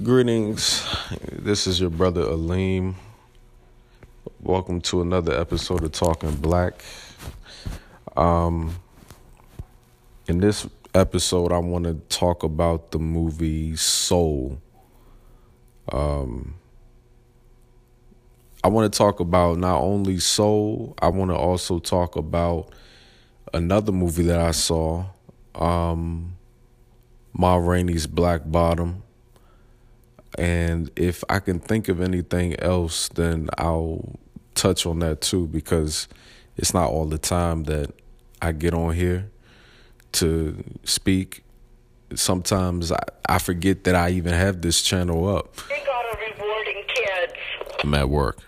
Greetings. This is your brother Aleem. Welcome to another episode of Talking Black. Um, in this episode, I want to talk about the movie Soul. Um, I want to talk about not only Soul, I want to also talk about another movie that I saw, um, Ma Rainey's Black Bottom. And if I can think of anything else, then I'll touch on that too, because it's not all the time that I get on here to speak. Sometimes I, I forget that I even have this channel up. We got a rewarding kids. I'm at work.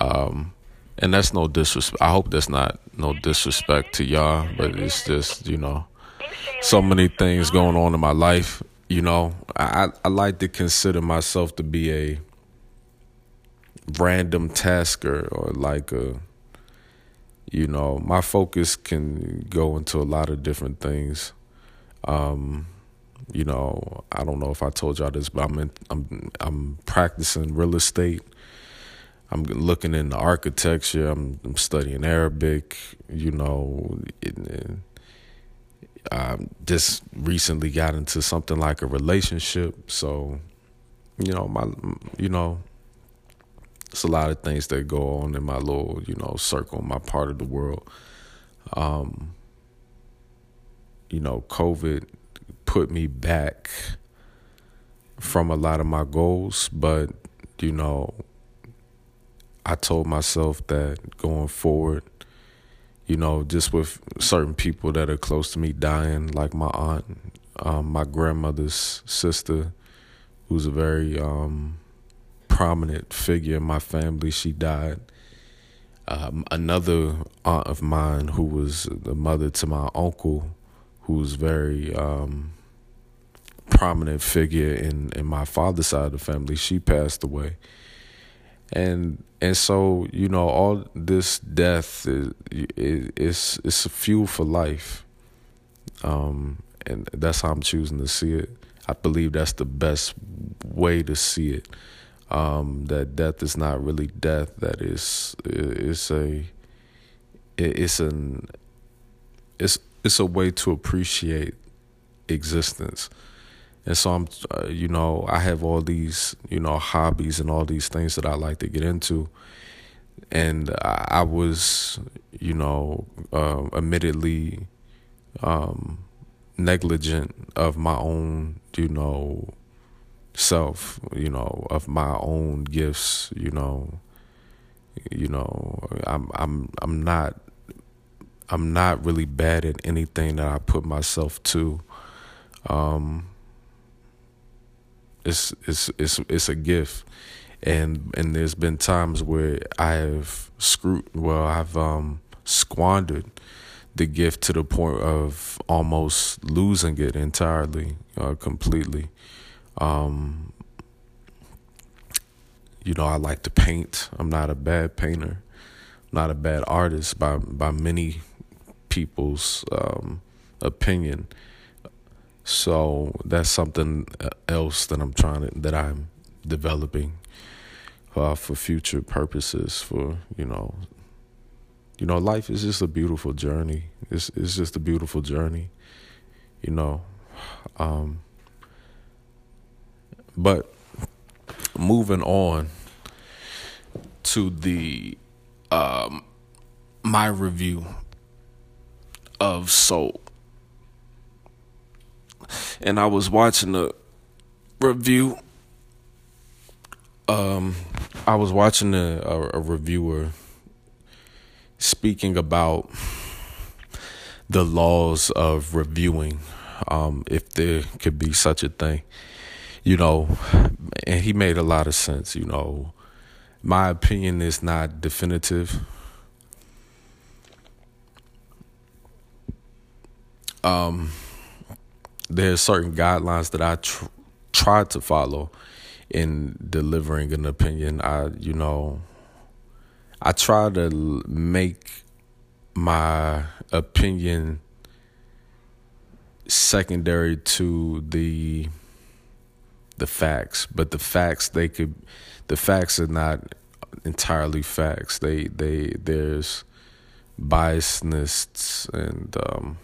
Um, and that's no disrespect. I hope that's not no disrespect to y'all, but it's just, you know, so many things going on in my life you know, I, I like to consider myself to be a random tasker or like a, you know, my focus can go into a lot of different things. Um, you know, I don't know if I told y'all this, but I'm in, I'm I'm practicing real estate. I'm looking into architecture. I'm, I'm studying Arabic. You know, it, it, um, just recently got into something like a relationship. So, you know, my, you know, it's a lot of things that go on in my little, you know, circle, my part of the world. Um, you know, COVID put me back from a lot of my goals, but, you know, I told myself that going forward, you know, just with certain people that are close to me dying, like my aunt, um, my grandmother's sister, who's a very um, prominent figure in my family. She died. Um, another aunt of mine, who was the mother to my uncle, who's very um, prominent figure in in my father's side of the family, she passed away and and so you know all this death is it's it's a fuel for life. Um and that's how i'm choosing to see it. I believe that's the best way to see it. Um that death is not really death. That is it's a it's an it's it's a way to appreciate existence and so I'm, uh, you know, I have all these, you know, hobbies and all these things that I like to get into. And I, was, you know, uh, admittedly um, negligent of my own, you know, self, you know, of my own gifts, you know, you know, I'm, I'm, I'm not, I'm not really bad at anything that I put myself to. Um, it's it's it's it's a gift. And and there's been times where I have screwed well I've um squandered the gift to the point of almost losing it entirely uh, completely. Um you know I like to paint. I'm not a bad painter. Not a bad artist by by many people's um opinion so that's something uh, else that I'm trying to that I'm developing uh, for future purposes. For you know, you know, life is just a beautiful journey. It's it's just a beautiful journey. You know, um, but moving on to the um, my review of Soul and I was watching a review. Um, I was watching a, a, a reviewer speaking about the laws of reviewing, um, if there could be such a thing, you know, and he made a lot of sense, you know. My opinion is not definitive. Um, there's certain guidelines that I tr- try to follow in delivering an opinion. I, you know, I try to make my opinion secondary to the the facts, but the facts they could the facts are not entirely facts. They they there's biasness and um,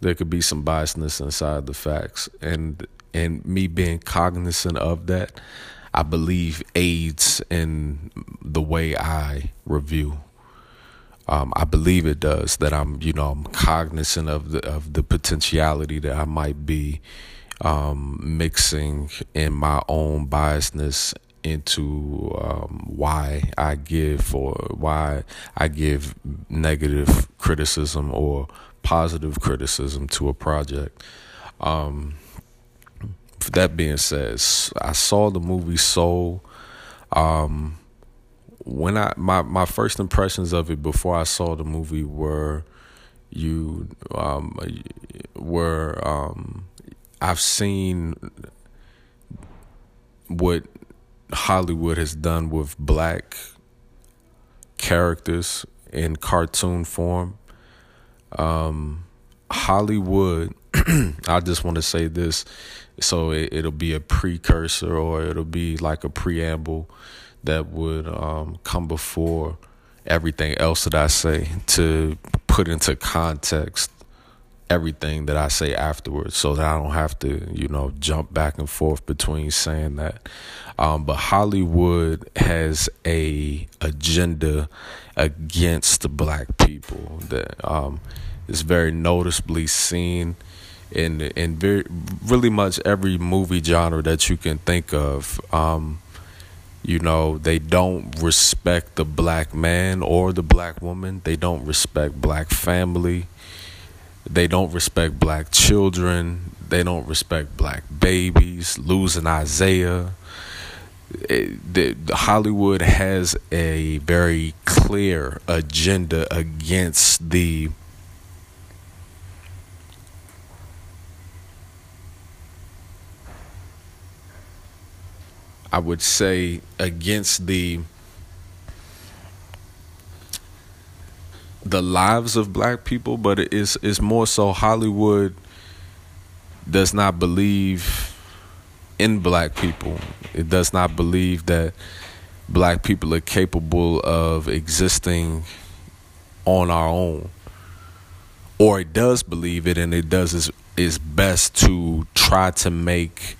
there could be some biasness inside the facts and and me being cognizant of that I believe aids in the way I review. Um, I believe it does that I'm, you know, I'm cognizant of the of the potentiality that I might be um, mixing in my own biasness into um, why I give or why I give negative criticism or positive criticism to a project. Um, that being said, I saw the movie Soul. Um, when I my my first impressions of it before I saw the movie were you um, were um, I've seen what Hollywood has done with black characters in cartoon form. Um, Hollywood, I just want to say this. So it, will be a precursor or it'll be like a preamble that would um, come before everything else that I say to put into context everything that I say afterwards so that I don't have to, you know, jump back and forth between saying that. Um, but Hollywood has a agenda against the black people that um, is very noticeably seen in in very really much every movie genre that you can think of. Um, you know, they don't respect the black man or the black woman. They don't respect black family. They don't respect black children. They don't respect black babies. Losing Isaiah. It, the, the Hollywood has a very clear agenda against the I would say against the the lives of black people, but it's it's more so Hollywood does not believe in black people. It does not believe that black people are capable of existing on our own. Or it does believe it and it does its, its best to try to make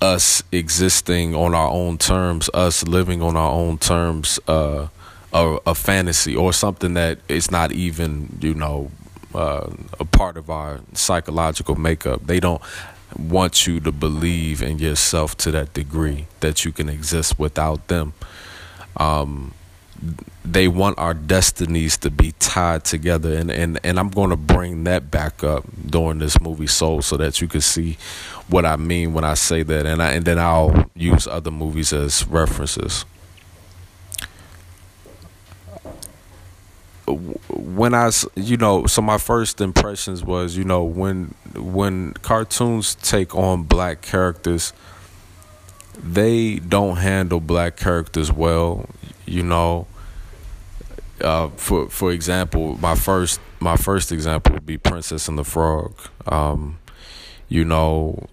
us existing on our own terms, us living on our own terms, uh, a, a, fantasy or something that is not even, you know, uh, a part of our psychological makeup. They don't want you to believe in yourself to that degree that you can exist without them. Um, they want our destinies to be tied together and, and, and I'm going to bring that back up during this movie Soul so that you can see what I mean when I say that and I and then I'll use other movies as references. When I you know so my first impressions was you know when when cartoons take on black characters they don't handle black characters well you know uh, for for example, my first my first example would be Princess and the Frog. Um, you know,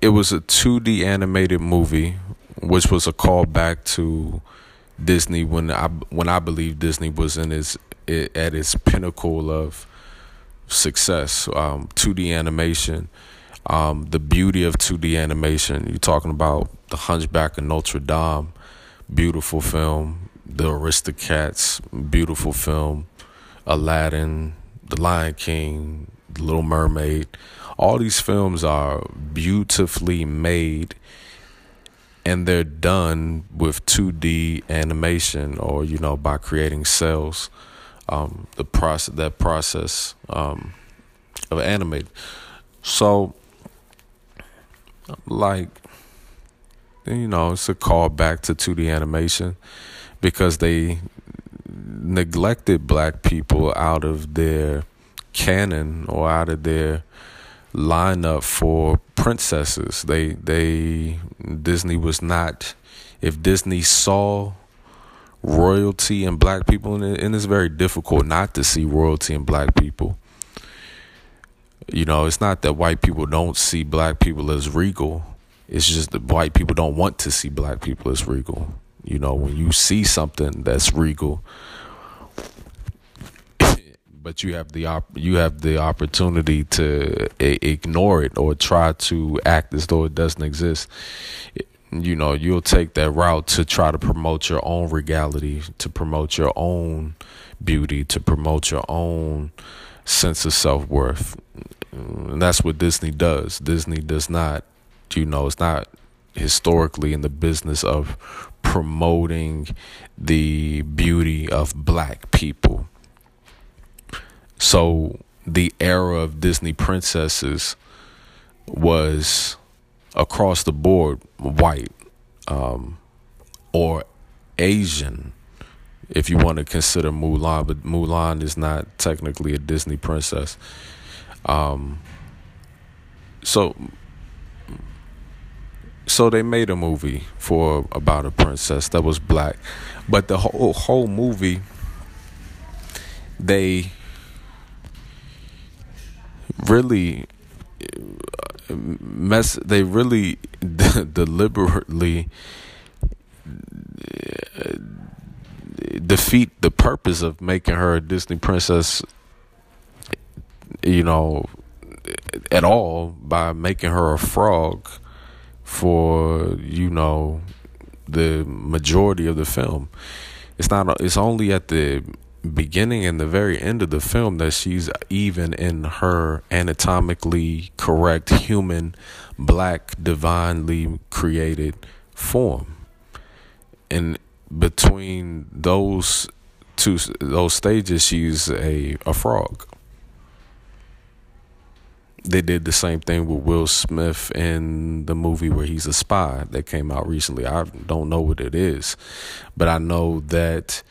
it was a 2D animated movie, which was a callback to Disney when I when I believe Disney was in its it, at its pinnacle of success. Um, 2D animation, um, the beauty of 2D animation. You're talking about the Hunchback of Notre Dame, beautiful film the Aristocats, beautiful film, Aladdin, The Lion King, The Little Mermaid. All these films are beautifully made and they're done with 2D animation or you know by creating cels um, the process that process um, of animate so like you know it's a call back to 2D animation because they neglected black people out of their canon or out of their lineup for princesses. They they Disney was not if Disney saw royalty and black people and, it's very difficult not to see royalty and black people. You know, it's not that white people don't see black people as regal. It's just that white people don't want to see black people as regal. You know, when you see something that's regal, but you have the op- you have the opportunity to I- ignore it or try to act as though it doesn't exist. You know, you'll take that route to try to promote your own regality, to promote your own beauty, to promote your own sense of self worth. And that's what Disney does. Disney does not, you know, it's not historically in the business of promoting the beauty of black people. So the era of Disney princesses was across the board white um, or Asian, if you want to consider Mulan, but Mulan is not technically a Disney princess. Um, so, so they made a movie for about a princess that was black, but the whole whole movie they really uh, mess they really deliberately uh, defeat the purpose of making her a Disney princess you know at all by making her a frog for you know the majority of the film. It's not it's only at the beginning and the very end of the film that she's even in her anatomically correct human black divinely created form and between those two those stages she's a a frog they did the same thing with Will Smith in the movie where he's a spy that came out recently. I don't know what it is, but I know that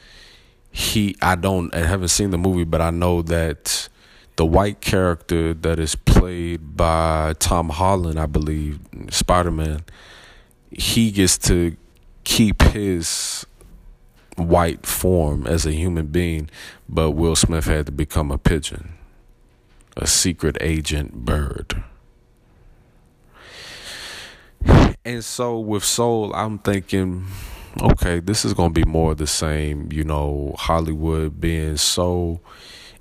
he I don't I haven't seen the movie, but I know that the white character that is played by Tom Holland, I believe, Spider Man, he gets to keep his white form as a human being, but Will Smith had to become a pigeon, a secret agent bird. And so with Soul, I'm thinking okay, this is going to be more of the same, you know, Hollywood being so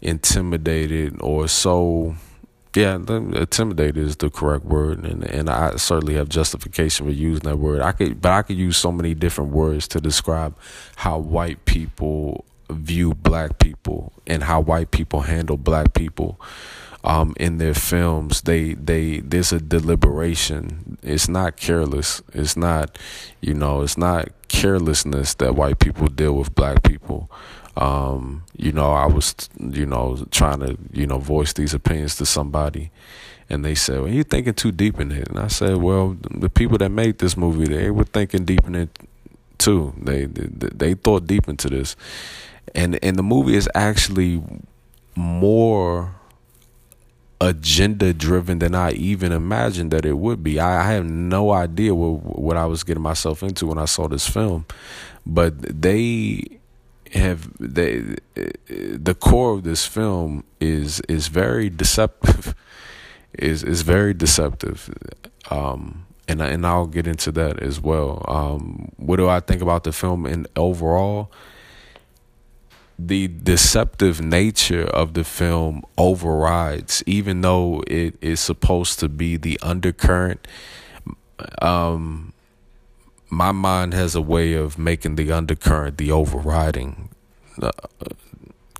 intimidated or so yeah, intimidated is the correct word, and and I certainly have justification for using that word. I could, but I could use so many different words to describe how white people view black people and how white people handle black people um, in their films. They they there's a deliberation. It's not careless. It's not, you know, it's not carelessness that white people deal with black people. Um, you know, I was, you know, trying to, you know, voice these opinions to somebody, and they said, "Well, you're thinking too deep in it." And I said, "Well, the people that made this movie, they were thinking deep in it too. They they, they thought deep into this, and and the movie is actually more." Agenda driven than I even imagined that it would be. I, I have no idea what what I was getting myself into when I saw this film, but they have they the core of this film is is very deceptive. is is very deceptive. Um, and and I'll get into that as well. Um, what do I think about the film in overall? The deceptive nature of the film overrides, even though it is supposed to be the undercurrent. Um, my mind has a way of making the undercurrent the overriding uh,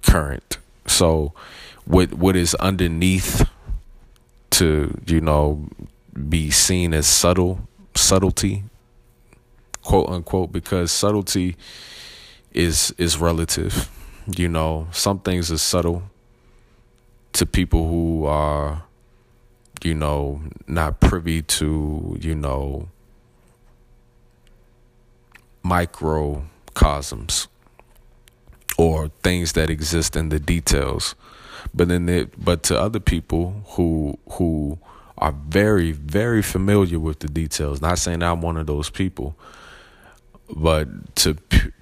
current. So, what what is underneath to you know be seen as subtle subtlety, quote unquote, because subtlety is is relative you know, some things are subtle to people who are, you know, not privy to, you know, microcosms or things that exist in the details. But then it, but to other people who who are very very familiar with the details. Not saying I'm one of those people, but to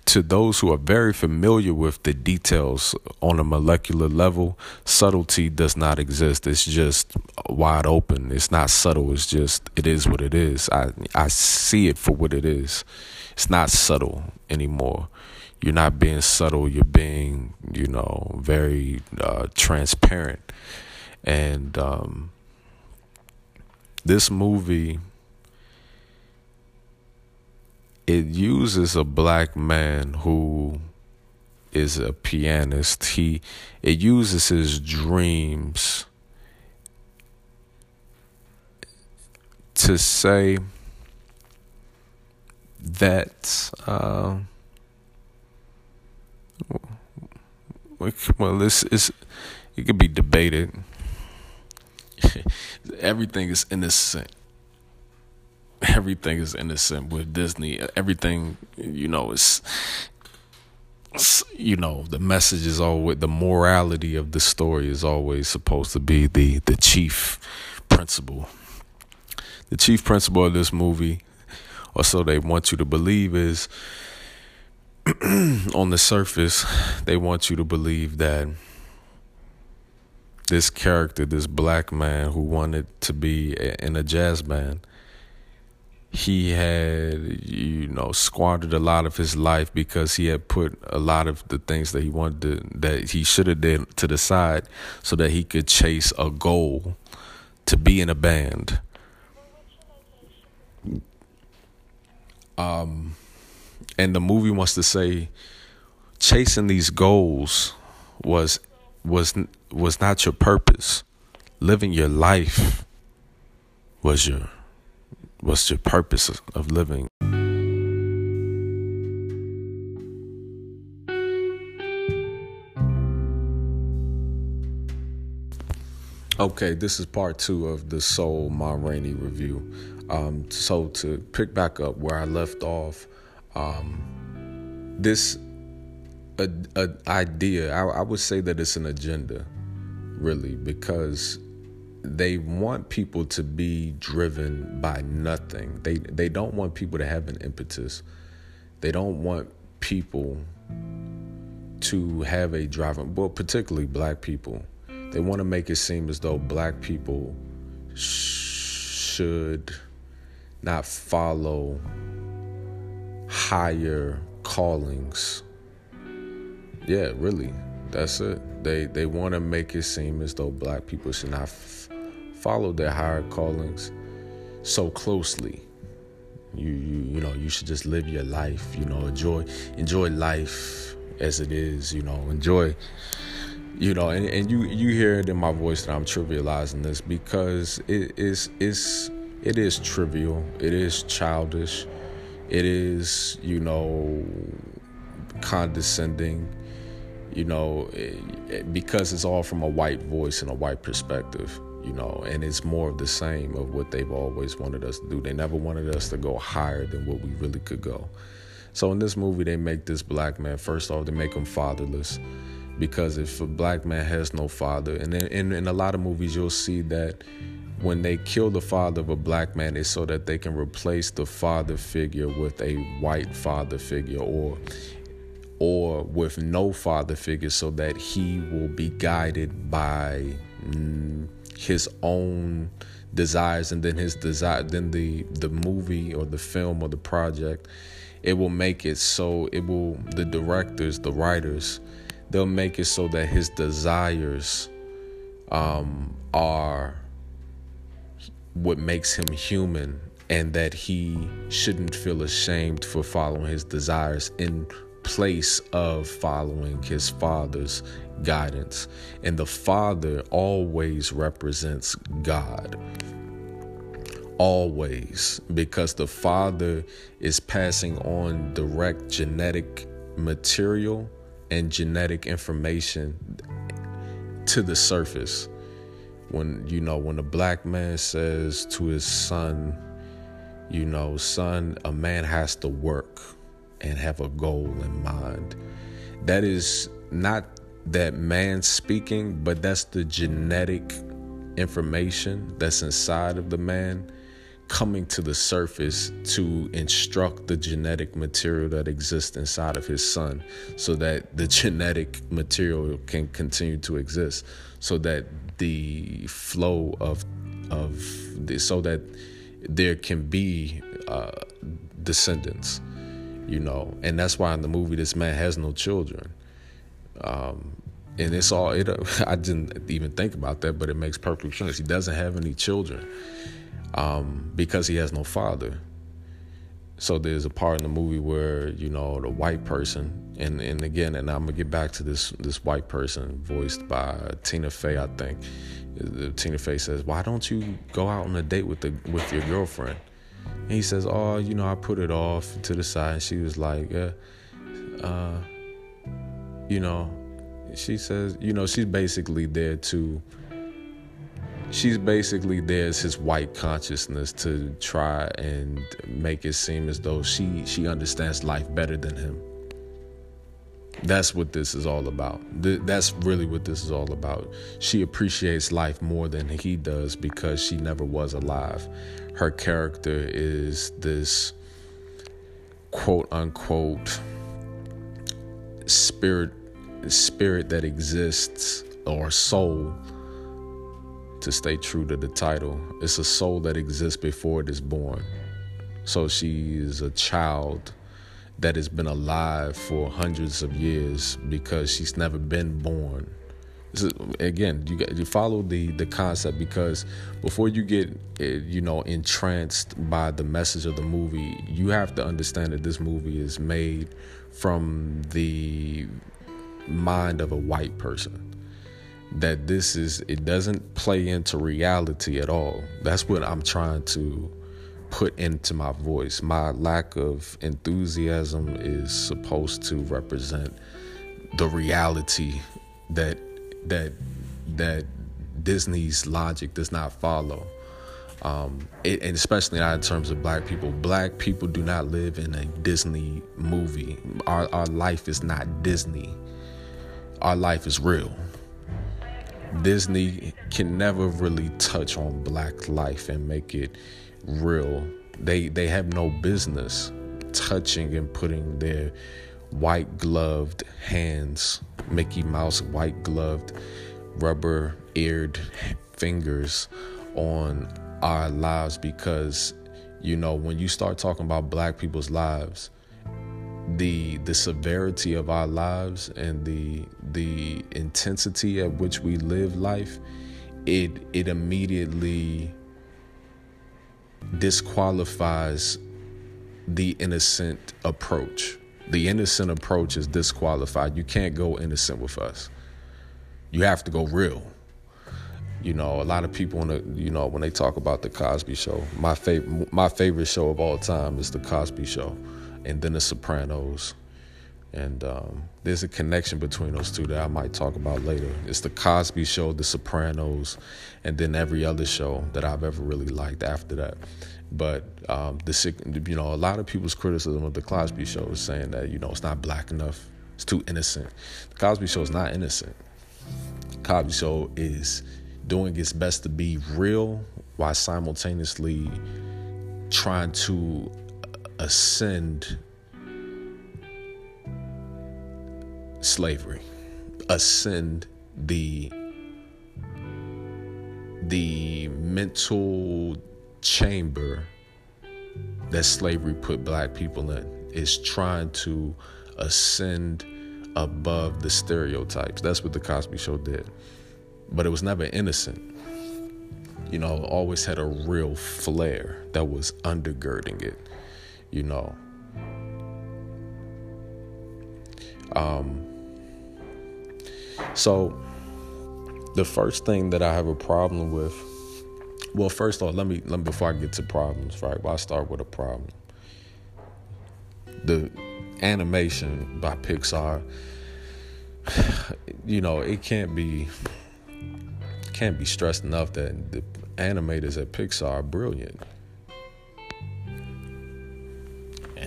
to those who are very familiar with the details on a molecular level, subtlety does not exist. It's just wide open. It's not subtle. It's just it is what it is. I I see it for what it is. It's not subtle anymore. You're not being subtle. You're being, you know, very uh, transparent. And um, this movie it uses a black man who is a pianist. He it uses his dreams to say that uh, well, this is it could be debated. Everything is innocent everything is innocent with Disney. Everything, you know, is you know the message is always the morality of the story is always supposed to be the the chief principle. The chief principle of this movie, or so they want you to believe, is on the surface they want you to believe that this character, this black man who wanted to be in a jazz band he had you know squandered a lot of his life because he had put a lot of the things that he wanted to, that he should have did to the side so that he could chase a goal to be in a band. Um and the movie wants to say chasing these goals was was was not your purpose. Living your life was your What's your purpose of living? Okay, this is part two of the Soul Ma Rainey review. Um, so to pick back up where I left off, um, this a, a idea, I, I would say that it's an agenda, really, because they want people to be driven by nothing. They they don't want people to have an impetus. They don't want people to have a driving, well, particularly black people. They want to make it seem as though black people should not follow higher callings. Yeah, really. That's it. They they want to make it seem as though black people should not follow their higher callings so closely. You you you know you should just live your life. You know enjoy enjoy life as it is. You know enjoy. You know and, and you you hear it in my voice that I'm trivializing this because it is is it is trivial. It is childish. It is you know condescending you know, eh, because it's all from a white voice and a white perspective you know, and it's more of the same of what they've always wanted us to do. They never wanted us to go higher than what we really could go. So in this movie, they make this black man, first off, they make him fatherless. Because if a black man has no father, and in, in, in a lot of movies, you'll see that when they kill the father of a black man, it's so that they can replace the father figure with a white father figure or or with no father figure so that he will be guided by mm, his own desires and then his desire then the the movie or the film or the project it will make it so it will the directors the writers they'll make it so that his desires um, are what makes him human and that he shouldn't feel ashamed for following his desires in place of following his father's guidance. And the Father always represents God. Always, because the Father is passing on direct genetic material and genetic information to the surface. When, you know, when a black man says to his son, you know, son, a man has to work and have a goal in mind. That is not that man speaking, but that's the genetic information that's inside of the man coming to the surface to instruct the genetic material that exists inside of his son so that the genetic material can continue to exist so that the flow of of the, so that there can be uh, descendants you know? And that's why in the movie this man has no children um, and it's all it i didn't even think about that but it makes perfect sense. He doesn't have any children um, because he has no father. So there's a part in the movie where you know the white person and and again and i'm gonna get back to this this white person voiced by tina fey i think. Tina fey says why don't you go out on a date with the with your girlfriend? And he says oh you know i put it off to the side. And she was like uh, you know she says, you know, she's basically there to she's basically there as his white consciousness to try and make it seem as though she she understands life better than him. That's what this is all about. That's really what this is all about. She appreciates life more than he does because she never was alive. Her character is this quote unquote spirit spirit that exists or soul to stay true to the title. It's a soul that exists before it is born. So she is a child that has been alive for hundreds of years because she's never been born. Is, again you got, you follow the the concept because before you get eh, you know entranced by the message of the movie you have to understand that this movie is made from the mind of a white person that this is it doesn't play into reality at all that's what i'm trying to put into my voice my lack of enthusiasm is supposed to represent the reality that that that disney's logic does not follow um, it, and especially not in terms of black people. Black people do not live in a Disney movie. Our, our life is not Disney our life is real. Disney can never really touch on black life and make it real. They they have no business touching and putting their white gloved hands, Mickey Mouse white gloved, rubber eared fingers on our lives because you know when you start talking about black people's lives the the severity of our lives and the the intensity at which we live life it it immediately disqualifies the innocent approach. The innocent approach is disqualified. You can't go innocent with us. You have to go real. You know a lot of people when the, you know when they talk about the cosby show my favorite my favorite show of all time is the cosby show and then The Sopranos. And um, there's a connection between those two that I might talk about later. It's The Cosby Show, The Sopranos, and then every other show that I've ever really liked after that. But um, the you know a lot of people's criticism of the Cosby Show is saying that you know it's not black enough, it's too innocent. The Cosby Show is not innocent. The Cosby Show is doing its best to be real while simultaneously trying to ascend slavery, ascend the the mental chamber that slavery put black people in is trying to ascend above the stereotypes. That's what the Cosby Show did. But it was never innocent. You know, always had a real flair that was undergirding it you know. Um, so the first thing that I have a problem with, well, first off, let me let me before I get to problems, right? Well, I start with a problem. The animation by Pixar, you know, it can't be can't be stressed enough that the animators at Pixar are brilliant.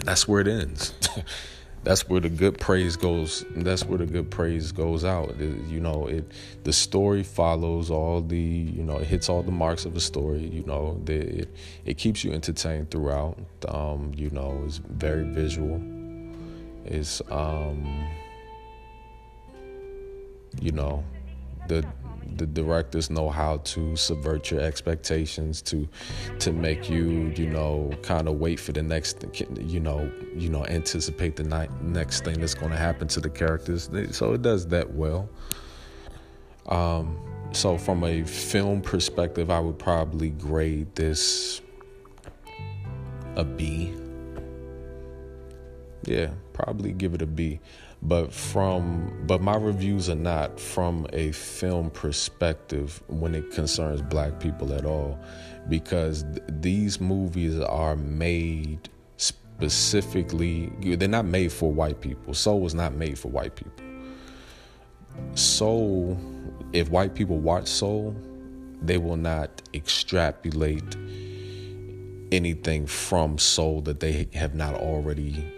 That's where it ends. that's where the good praise goes that's where the good praise goes out. It, you know it the story follows all the you know it hits all the marks of a story you know the, it, it keeps you entertained throughout. Um, you know it's very visual. It's um you know the the directors know how to subvert your expectations to to make you you know kind of wait for the next you know you know anticipate the night, next thing that's going to happen to the characters. So it does that well. Um so from a film perspective i would probably grade this a b. Yeah probably give it a b but from but my reviews are not from a film perspective when it concerns black people at all because th- these movies are made specifically they're not made for white people. Soul was not made for white people. Soul if white people watch soul they will not extrapolate anything from soul that they have not already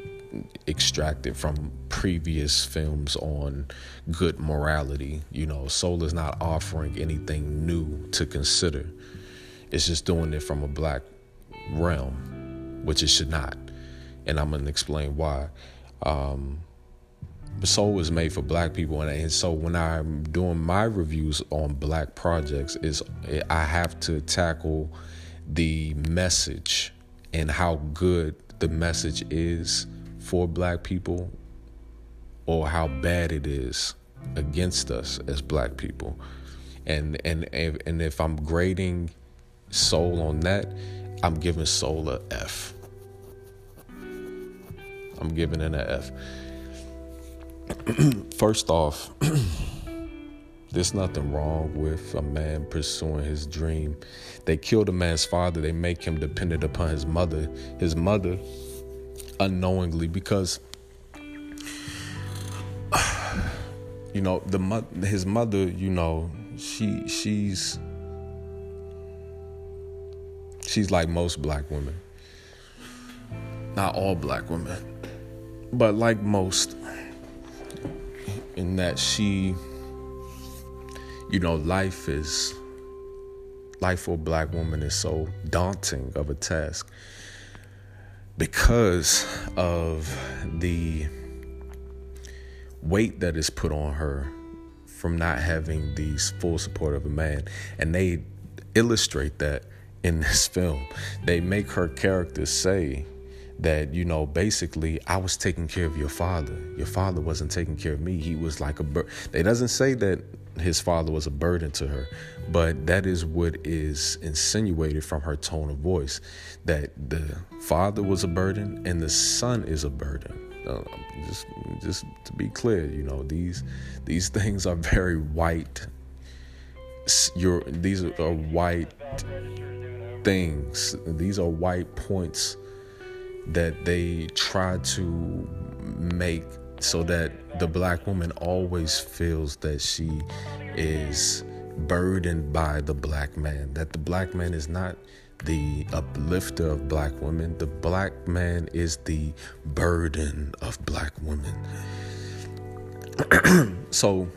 extracted from previous films on good morality. You know, Soul is not offering anything new to consider. It's just doing it from a black realm, which it should not. And I'm gonna explain why. Um, Soul was made for black people, and, and so when I'm doing my reviews on black projects, is I have to tackle the message and how good the message is for black people or how bad it is against us as black people. And and and if I'm grading soul on that, I'm giving soul a F. I'm giving it an F. First off, there's nothing wrong with a man pursuing his dream. They killed a man's father, they make him dependent upon his mother. His mother unknowingly because you know the his mother you know she she's she's like most black women. Not all black women but like most in that she you know life is life for a black woman is so daunting of a task because of the weight that is put on her from not having the full support of a man. And they illustrate that in this film. They make her character say that, you know, basically, I was taking care of your father. Your father wasn't taking care of me. He was like a bird. They doesn't say that his father was a burden to her, but that is what is insinuated from her tone of voice that the father was a burden and the son is a burden. Uh, just, just to be clear, you know these these things are very white. Your these are white things. These are white points that they try to make so that the black woman always feels that she is burdened by the black man, that the black man is not the uplifter of black women, the black man is the burden of black women. so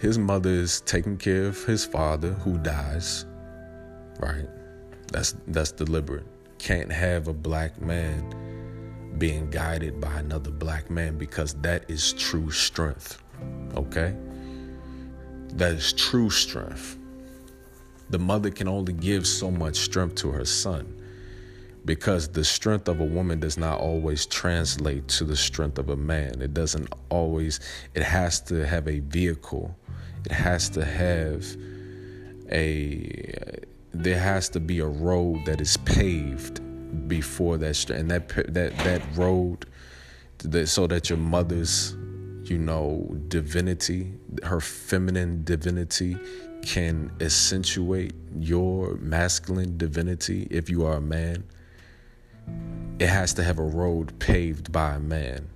his mother is taking care of his father who dies, right? That's that's deliberate. Can't have a black man being guided by another black man because that is true strength. Okay? That is true strength. The mother can only give so much strength to her son because the strength of a woman does not always translate to the strength of a man. It doesn't always, it has to have a vehicle, it has to have a, there has to be a road that is paved before that and that that that road that so that your mother's you know divinity her feminine divinity can accentuate your masculine divinity if you are a man. It has to have a road paved by a man.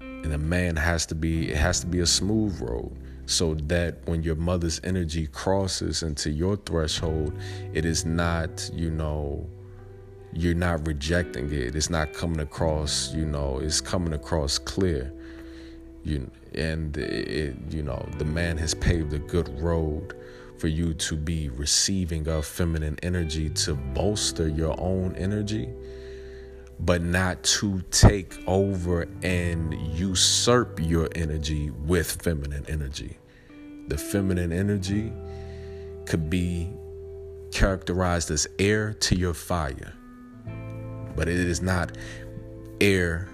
And a man has to be it has to be a smooth road so that when your mother's energy crosses into your threshold it is not you know you're not rejecting it. It's not coming across, you know, it's coming across clear. You and it, you know, the man has paved a good road for you to be receiving of feminine energy to bolster your own energy, but not to take over and usurp your energy with feminine energy. The feminine energy could be characterized as air to your fire, but it is not air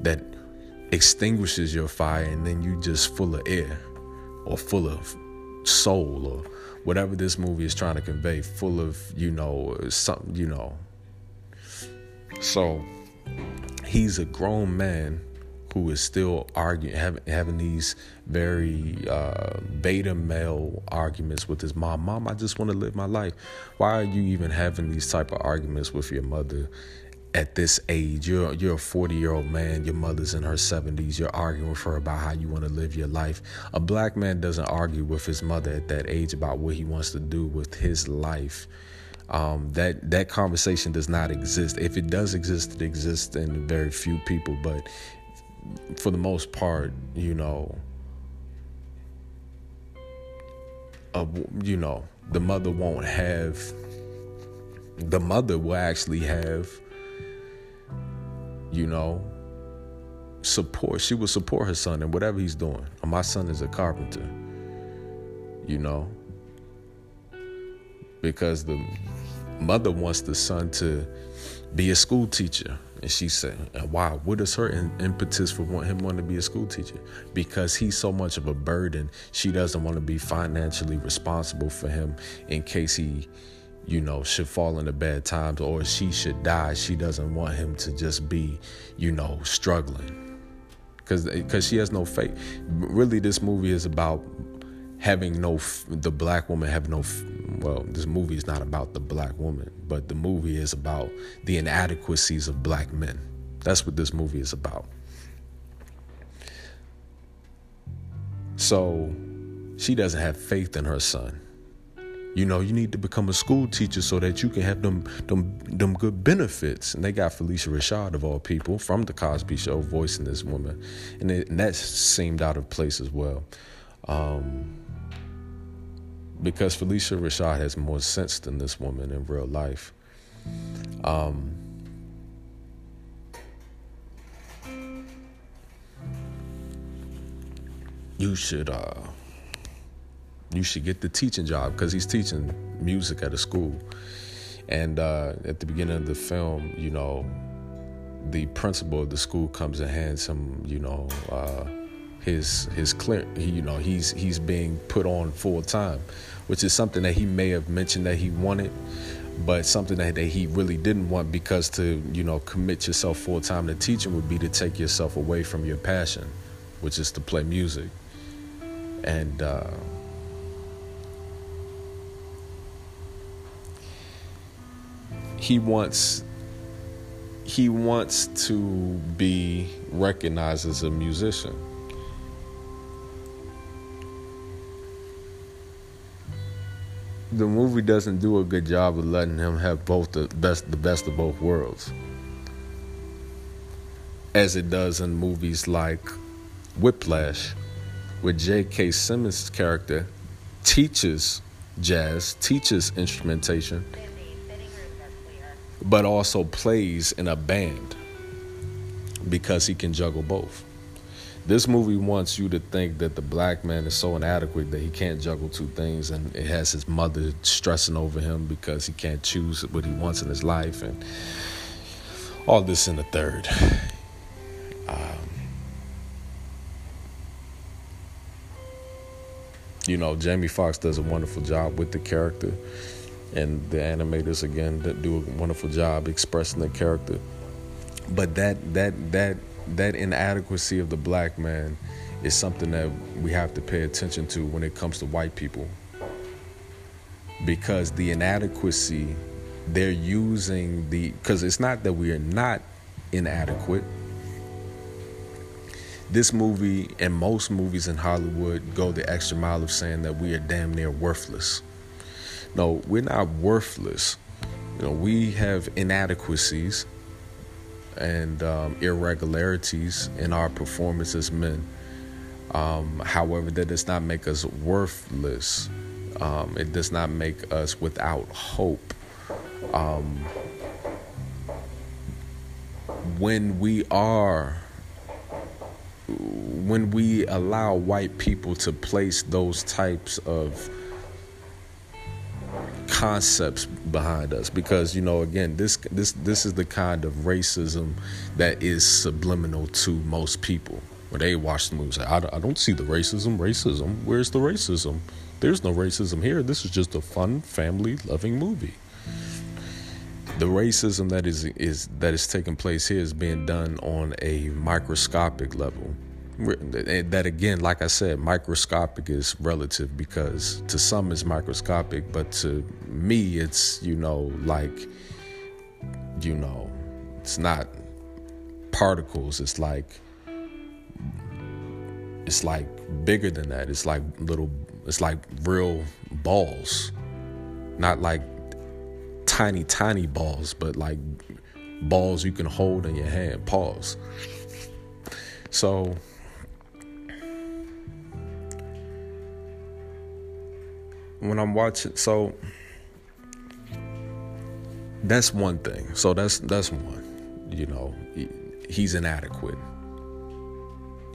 that extinguishes your fire and then you just full of air or full of soul or whatever this movie is trying to convey full of you know something you know. So he's a grown man who is still arguing having, having these very uh, beta male arguments with his mom. Mom i just want to live my life. Why are you even having these type of arguments with your mother at this age. You're you're a 40 year old man. Your mother's in her 70s. You're arguing with her about how you want to live your life. A black man doesn't argue with his mother at that age about what he wants to do with his life. Um, that that conversation does not exist. If it does exist, it exists in very few people. But for the most part, you know, uh, you know, the mother won't have. The mother will actually have you know, support. She would support her son in whatever he's doing. Uh, my son is a carpenter, you know, because the mother wants the son to be a school teacher. And she said, "Why? What is her impetus for want him wanting to be a school teacher? Because he's so much of a burden. She doesn't want to be financially responsible for him in case he you know, should fall into bad times or she should die. She doesn't want him to just be, you know, struggling. Cuz cuz she has no faith. Really this movie is about having no the black woman have no well, this movie is not about the black woman, but the movie is about the inadequacies of black men. That's what this movie is about. So, she doesn't have faith in her son you know, you need to become a school teacher so that you can have them them them good benefits. And they got Phylicia Rashad of all people from the Cosby Show voicing this woman, and, it, and that seemed out of place as well, um, because Phylicia Rashad has more sense than this woman in real life. Um, you should uh you should get the teaching job because he's teaching music at a school. And uh, at the beginning of the film, you know, the principal of the school comes and hands him, you know, uh, his his clear, he, you know, he's he's being put on full time, which is something that he may have mentioned that he wanted, but something that, that he really didn't want because to you know commit yourself full time to teaching would be to take yourself away from your passion, which is to play music, and. Uh, he wants he wants to be recognized as a musician. The movie doesn't do a good job of letting him have both the best the best of both worlds. As it does in movies like Whiplash, where J.K. Simmons' character teaches jazz, teaches instrumentation but also plays in a band because he can juggle both. This movie wants you to think that the black man is so inadequate that he can't juggle two things, and it has his mother stressing over him because he can't choose what he wants in his life, and all this in the third. Um, you know, Jamie Foxx does a wonderful job with the character and the animators again that do a wonderful job expressing the character. But that that that that inadequacy of the black man is something that we have to pay attention to when it comes to white people. Because the inadequacy, they're using the because it's not that we are not inadequate. This movie and most movies in Hollywood go the extra mile of saying that we are damn near worthless. No, we're not worthless. You know, we have inadequacies and um, irregularities in our performance as men. Um, however, that does not make us worthless. Um, it does not make us without hope. Um, when we are when we allow white people to place those types of concepts behind us because you know again this this this is the kind of racism that is subliminal to most people. When they watch the movie I, I don't see the racism racism where's the racism? There's no racism here. This is just a fun family loving movie. The racism that is is that is taking place here is being done on a microscopic level Eh, that again like i said microscopic is relative because to some it's microscopic but to me it's you know like you know it's not particles it's like it's like bigger than that it's like little it's like real balls not like tiny, tiny balls, but like balls you can hold in your hand. Pause. So, when I'm watching, so that's one thing. So that's that's one. You know, he, he's inadequate.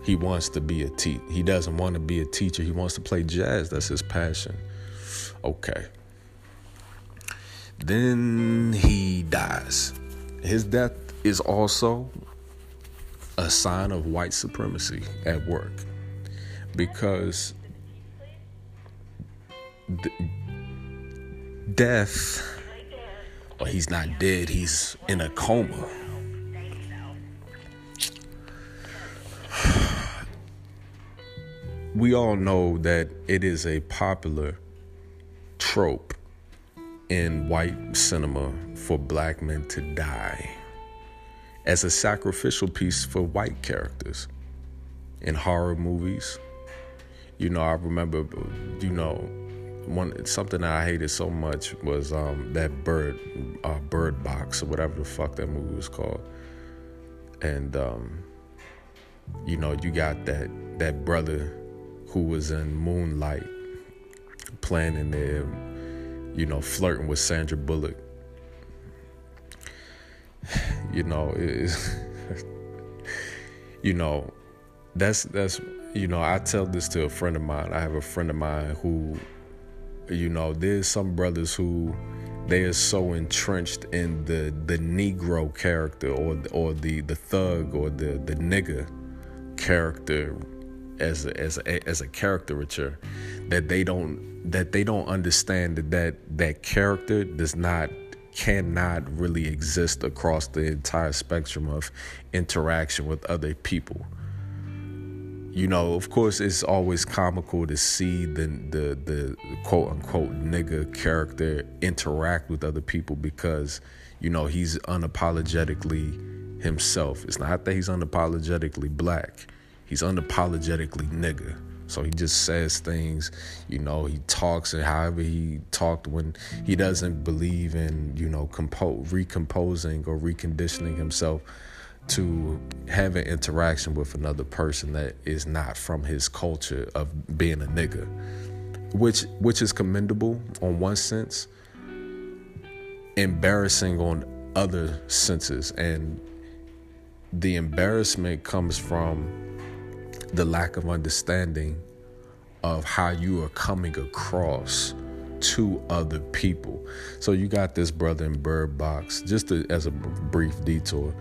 He wants to be a te- He doesn't want to be a teacher. He wants to play jazz. That's his passion. Okay. Then he dies. His death is also a sign of white supremacy at work because death, or he's not dead, he's in a coma. We all know that it is a popular trope in white cinema for black men to die as a sacrificial piece for white characters in horror movies. You know, I remember, you know, one something that I hated so much was um, that bird, uh, Bird Box or whatever the fuck that movie was called, and um, you know, you got that that brother who was in Moonlight playing in there you know, flirting with Sandra Bullock. You know, you know, that's that's you know, I tell this to a friend of mine. I have a friend of mine who, you know, there's some brothers who they are so entrenched in the the Negro character or or the the thug or the the nigger character as a, as a, as a caricature that they don't that they don't understand that that, that character does not cannot really exist across the entire spectrum of interaction with other people. You know, of course, it's always comical to see the the the quote unquote nigga character interact with other people because you know he's unapologetically himself. It's not that he's unapologetically black; he's unapologetically nigga. So he just says things, you know, he talks and however he talked when he doesn't believe in, you know, compose, recomposing or reconditioning himself to have an interaction with another person that is not from his culture of being a nigga. Which which is commendable on one sense, embarrassing on other senses. And the embarrassment comes from the lack of understanding of how you are coming across to other people. So you got this brother in Bird Box, just to, as a brief detour.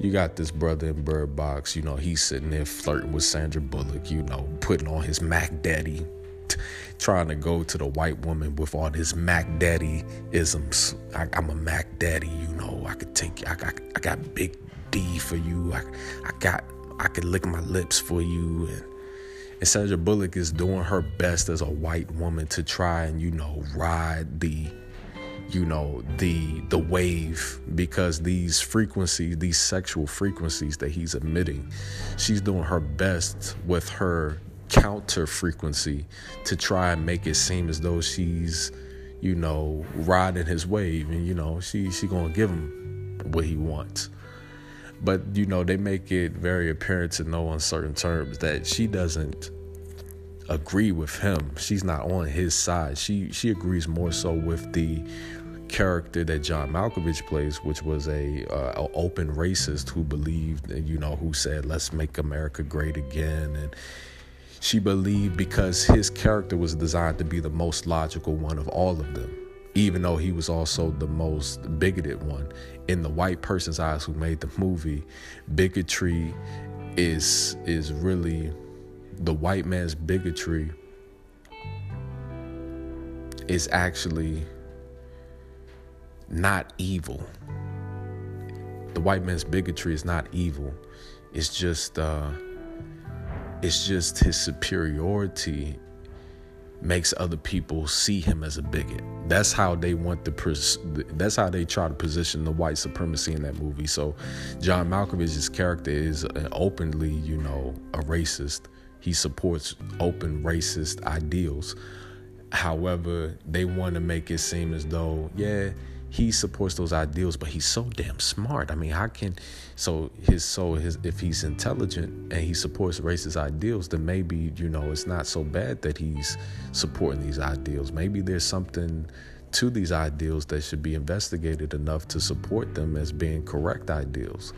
You got this brother in Bird Box, you know, he's sitting there flirting with Sandra Bullock, you know, putting on his Mac Daddy, t- trying to go to the white woman with all his Mac Daddy isms. I, am a Mac Daddy, you know, I could take, I got, I got big D for you. I, I got I could lick my lips for you. And, and Sandra Bullock is doing her best as a white woman to try and, you know, ride the you know the the wave because these frequencies these sexual frequencies that he's emitting she's doing her best with her counter frequency to try and make it seem as though she's you know, riding his wave, and you know, she she gonna give him what he wants. But you know, they make it very apparent to no uncertain terms that she doesn't agree with him. She's not on his side. She she agrees more so with the character that John Malkovich plays, which was a, uh, a open racist who believed, you know, who said, "Let's make America great again," and she believed because his character was designed to be the most logical one of all of them, even though he was also the most bigoted one. In the white person's eyes who made the movie, bigotry is is really the white man's bigotry is actually not evil. The white man's bigotry is not evil. It's just uh, it's just his superiority makes other people see him as a bigot. That's how they want to. Pres- that's how they try to position the white supremacy in that movie. So, John Malkovich's character is openly, you know, a racist. He supports open racist ideals. However, they want to make it seem as though, yeah, he supports those ideals, but he's so damn smart. I mean, how can so his so his if he's intelligent and he supports racist ideals, then maybe you know it's not so bad that he's supporting these ideals. Maybe there's something to these ideals that should be investigated enough to support them as being correct ideals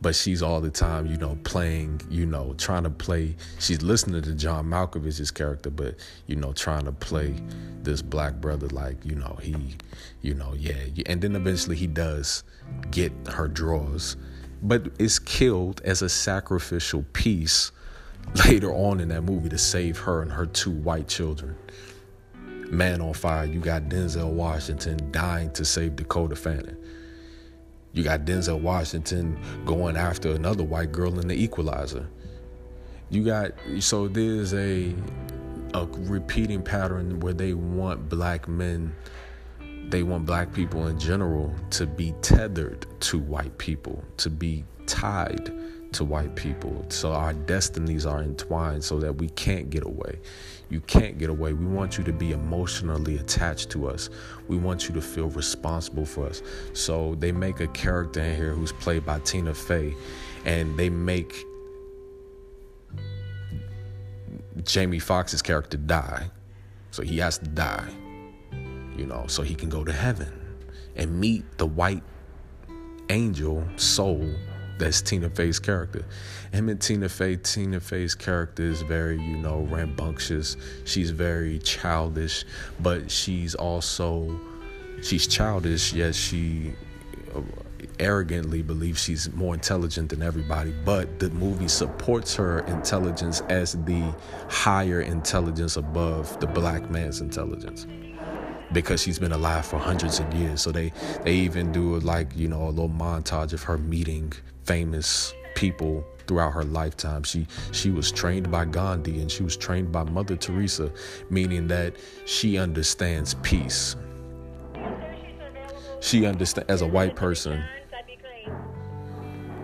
but she's all the time, you know, playing, you know, trying to play. She's listening to John Malkovich's character, but you know, trying to play this black brother like, you know, he, you know, yeah, and then eventually he does get her drawers, but is killed as a sacrificial piece later on in that movie to save her and her two white children. Man on fire, you got Denzel Washington dying to save Dakota Fanning. You got Denzel Washington going after another white girl in the equalizer. You got so there's a a repeating pattern where they want black men they want black people in general to be tethered to white people, to be tied to white people. So our destinies are entwined so that we can't get away. You can't get away. We want you to be emotionally attached to us. We want you to feel responsible for us. So they make a character in here who's played by Tina Fey, and they make Jamie Foxx's character die. So he has to die, you know, so he can go to heaven and meet the white angel soul that's Tina Fey's character. Him and Tina Fey, Tina Fey's character is very, you know, rambunctious. She's very childish, but she's also she's childish, yet she uh, arrogantly believes she's more intelligent than everybody, but the movie supports her intelligence as the higher intelligence above the black man's intelligence because she's been alive for hundreds of years. So they they even do like you know a little montage of her meeting famous people throughout her lifetime. She she was trained by Gandhi and she was trained by Mother Teresa, meaning that she understands peace. She understands as a white person.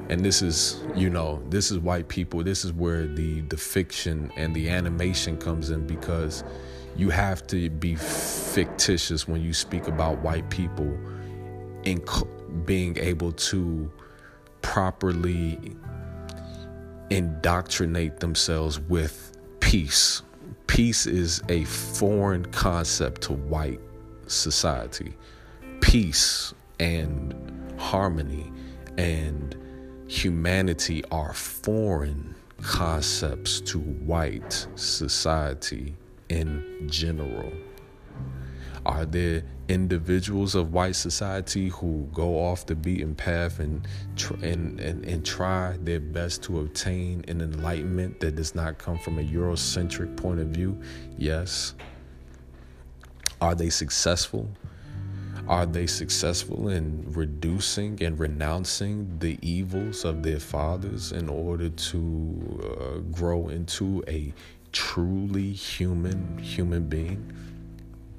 And this is, you know, this is white people. This is where the the fiction and the animation comes in because you have to be fictitious when you speak about white people in being able to properly indoctrinate themselves with peace. Peace is a foreign concept to white society. Peace and harmony and humanity are foreign concepts to white society in general. Are there individuals of white society who go off the beaten path and, and, and, and try their best to obtain an enlightenment that does not come from a Eurocentric point of view? Yes. Are they successful? Are they successful in reducing and renouncing the evils of their fathers in order to uh, grow into a truly human human being?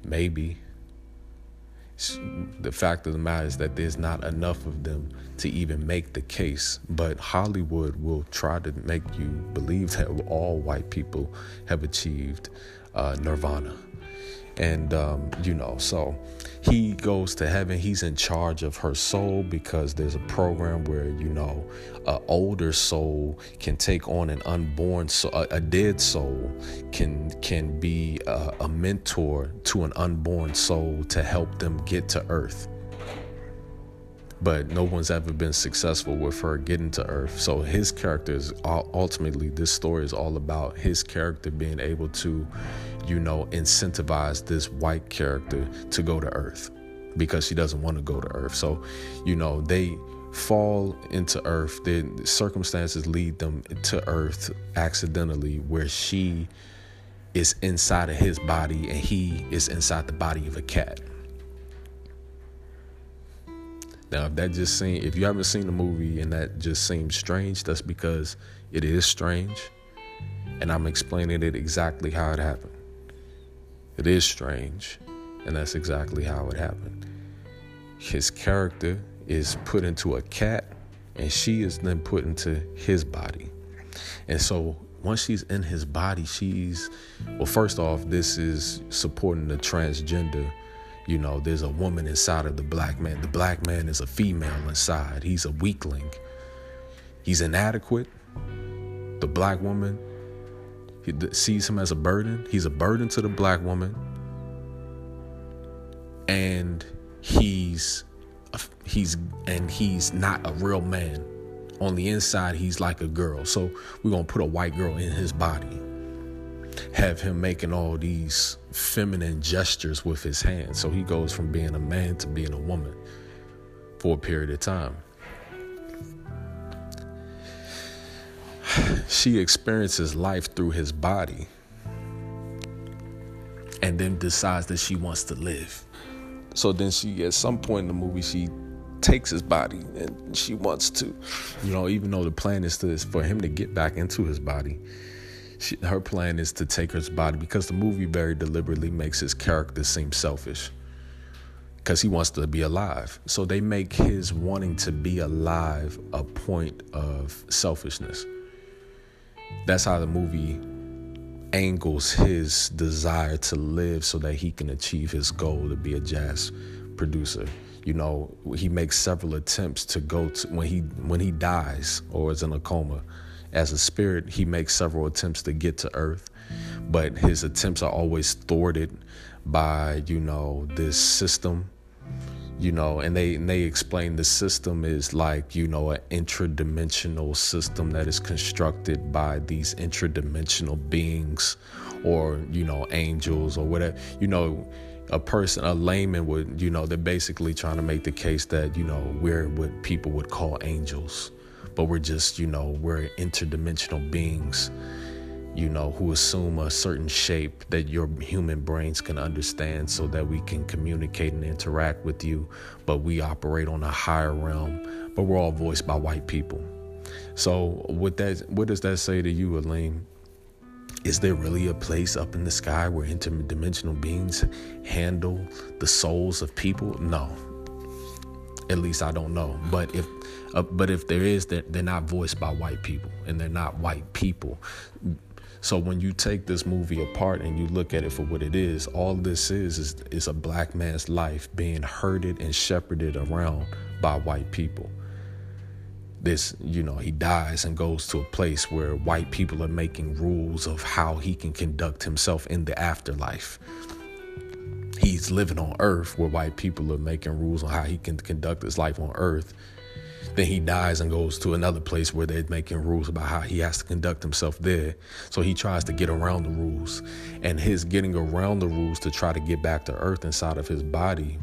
Maybe. The fact of the matter is that there's not enough of them to even make the case. But Hollywood will try to make you believe that all white people have achieved uh, nirvana. and um, you know, so he goes to heaven. He's in charge of her soul because there's a program where you know, an older soul can take on an unborn soul, a, a dead soul can can be a, a mentor to an unborn soul to help them get to Earth but no one's ever been successful with her getting to earth. So his character is ultimately this story is all about his character being able to you know incentivize this white character to go to earth because she doesn't want to go to earth. So you know they fall into earth the circumstances lead them to earth accidentally where she is inside of his body and he is inside the body of a cat now, if that just seems, if you haven't seen the movie and that just seems strange, that's because it is strange. And I'm explaining it exactly how it happened. It is strange, and that's exactly how it happened. His character is put into a cat, and she is then put into his body. And so once she's in his body, she's, well, first off, this is supporting the transgender you know, there's a woman inside of the black man. The black man is a female inside. He's a weakling. He's inadequate. The black woman he sees him as a burden. He's a burden to the black woman. And he's he's and he's not a real man. On the inside, he's like a girl. So we're gonna put a white girl in his body have him making all these feminine gestures with his hands. So he goes from being a man to being a woman for a period of time. She experiences life through his body and then decides that she wants to live. So then she, at some point in the movie, she takes his body and she wants to, you know, even though the plan is to, for him to get back into his body, she, her plan is to take his body because the movie very deliberately makes his character seem selfish because he wants to be alive. So they make his wanting to be alive a point of selfishness. That's how the movie angles his desire to live so that he can achieve his goal to be a jazz producer. You know, he makes several attempts to go to when he when he dies or is in a coma as a spirit, he makes several attempts to get to Earth, but his attempts are always thwarted by, you know, this system. You know, and they and they explain the system is like, you know, an intradimensional system that is constructed by these intradimensional beings or, you know, angels or whatever. You know, a person, a layman would, you know, they're basically trying to make the case that, you know, we're what people would call angels but we're just, you know, we're interdimensional beings, you know, who assume a certain shape that your human brains can understand so that we can communicate and interact with you. But we operate on a higher realm, but we're all voiced by white people. So, with that, what does that say to you, Elaine? Is there really a place up in the sky where interdimensional beings handle the souls of people? No. At least I don't know. But if uh, but if there is, they're, they're not voiced by white people and they're not white people. So when you take this movie apart and you look at it for what it is, all this is is, is a black man's life being herded and shepherded around by white people. This, you know, he dies and goes to a place where white people are making rules of how he can conduct himself in the afterlife. He's living on earth where white people are making rules on how he can conduct his life on earth then he dies and goes to another place where they're making rules about how he has to conduct himself there. So he tries to get around the rules. And his getting around the rules to try to get back to earth inside of his body,